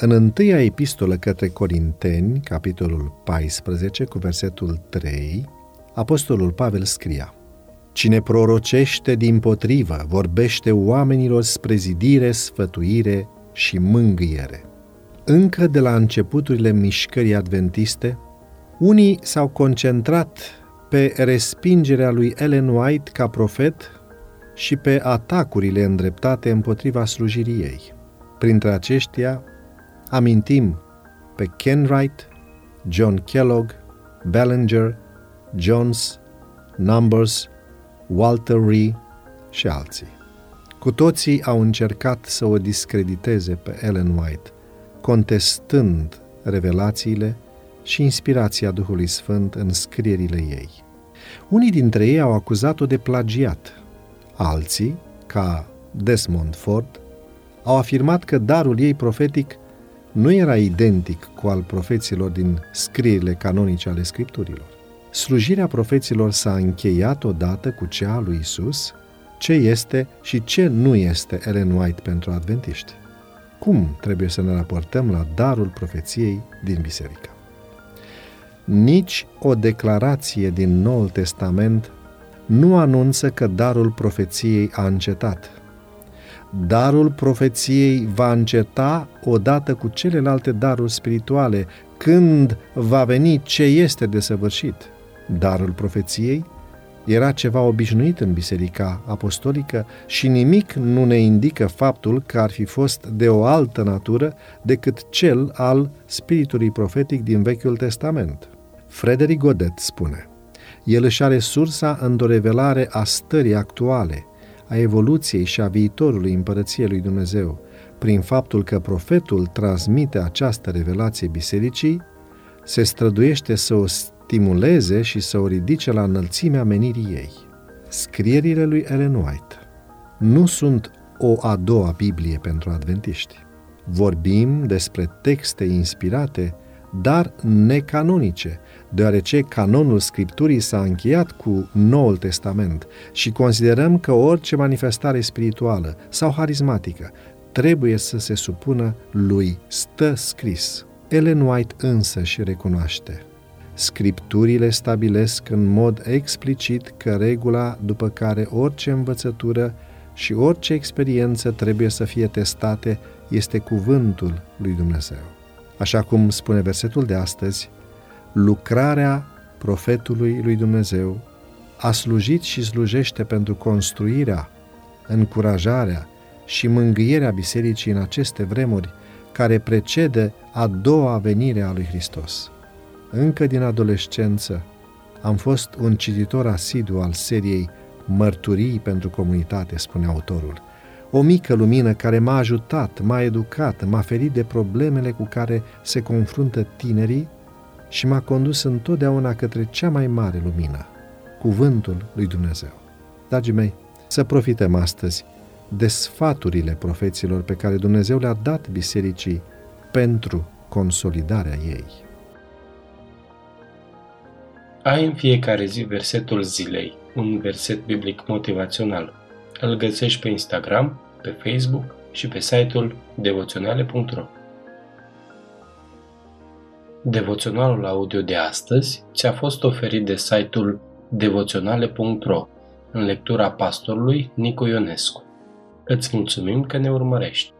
În întâia epistolă către Corinteni, capitolul 14, cu versetul 3, apostolul Pavel scria Cine prorocește din potrivă, vorbește oamenilor spre zidire, sfătuire și mângâiere. Încă de la începuturile mișcării adventiste, unii s-au concentrat pe respingerea lui Ellen White ca profet și pe atacurile îndreptate împotriva slujirii ei. Printre aceștia amintim pe Ken Wright, John Kellogg, Ballinger, Jones, Numbers, Walter Ree și alții. Cu toții au încercat să o discrediteze pe Ellen White, contestând revelațiile și inspirația Duhului Sfânt în scrierile ei. Unii dintre ei au acuzat-o de plagiat, alții, ca Desmond Ford, au afirmat că darul ei profetic nu era identic cu al profeților din scrierile canonice ale Scripturilor. Slujirea profeților s-a încheiat odată cu cea a lui Isus, ce este și ce nu este Ellen White pentru adventiști. Cum trebuie să ne raportăm la darul profeției din biserică? Nici o declarație din Noul Testament nu anunță că darul profeției a încetat. Darul profeției va înceta odată cu celelalte daruri spirituale, când va veni ce este desăvârșit. Darul profeției era ceva obișnuit în Biserica Apostolică și nimic nu ne indică faptul că ar fi fost de o altă natură decât cel al spiritului profetic din Vechiul Testament. Frederic Godet spune, el își are sursa în o revelare a stării actuale, a evoluției și a viitorului împărăției lui Dumnezeu, prin faptul că profetul transmite această revelație bisericii, se străduiește să o stimuleze și să o ridice la înălțimea menirii ei. Scrierile lui Ellen White nu sunt o a doua Biblie pentru adventiști. Vorbim despre texte inspirate, dar necanonice, deoarece canonul Scripturii s-a încheiat cu Noul Testament și considerăm că orice manifestare spirituală sau harismatică trebuie să se supună lui stă scris. Ellen White însă și recunoaște. Scripturile stabilesc în mod explicit că regula după care orice învățătură și orice experiență trebuie să fie testate este cuvântul lui Dumnezeu. Așa cum spune versetul de astăzi, lucrarea profetului lui Dumnezeu a slujit și slujește pentru construirea, încurajarea și mângâierea bisericii în aceste vremuri care precede a doua venire a lui Hristos. Încă din adolescență am fost un cititor asidu al seriei Mărturii pentru comunitate, spune autorul. O mică lumină care m-a ajutat, m-a educat, m-a ferit de problemele cu care se confruntă tinerii și m-a condus întotdeauna către cea mai mare lumină, cuvântul lui Dumnezeu. Dragii mei, să profităm astăzi de sfaturile profeților pe care Dumnezeu le-a dat bisericii pentru consolidarea ei. Ai în fiecare zi versetul zilei, un verset biblic motivațional. Îl găsești pe Instagram, pe Facebook și pe site-ul devoționale.ro. Devoționalul audio de astăzi ți-a fost oferit de site-ul devoționale.ro în lectura pastorului Nicu Ionescu. Îți mulțumim că ne urmărești!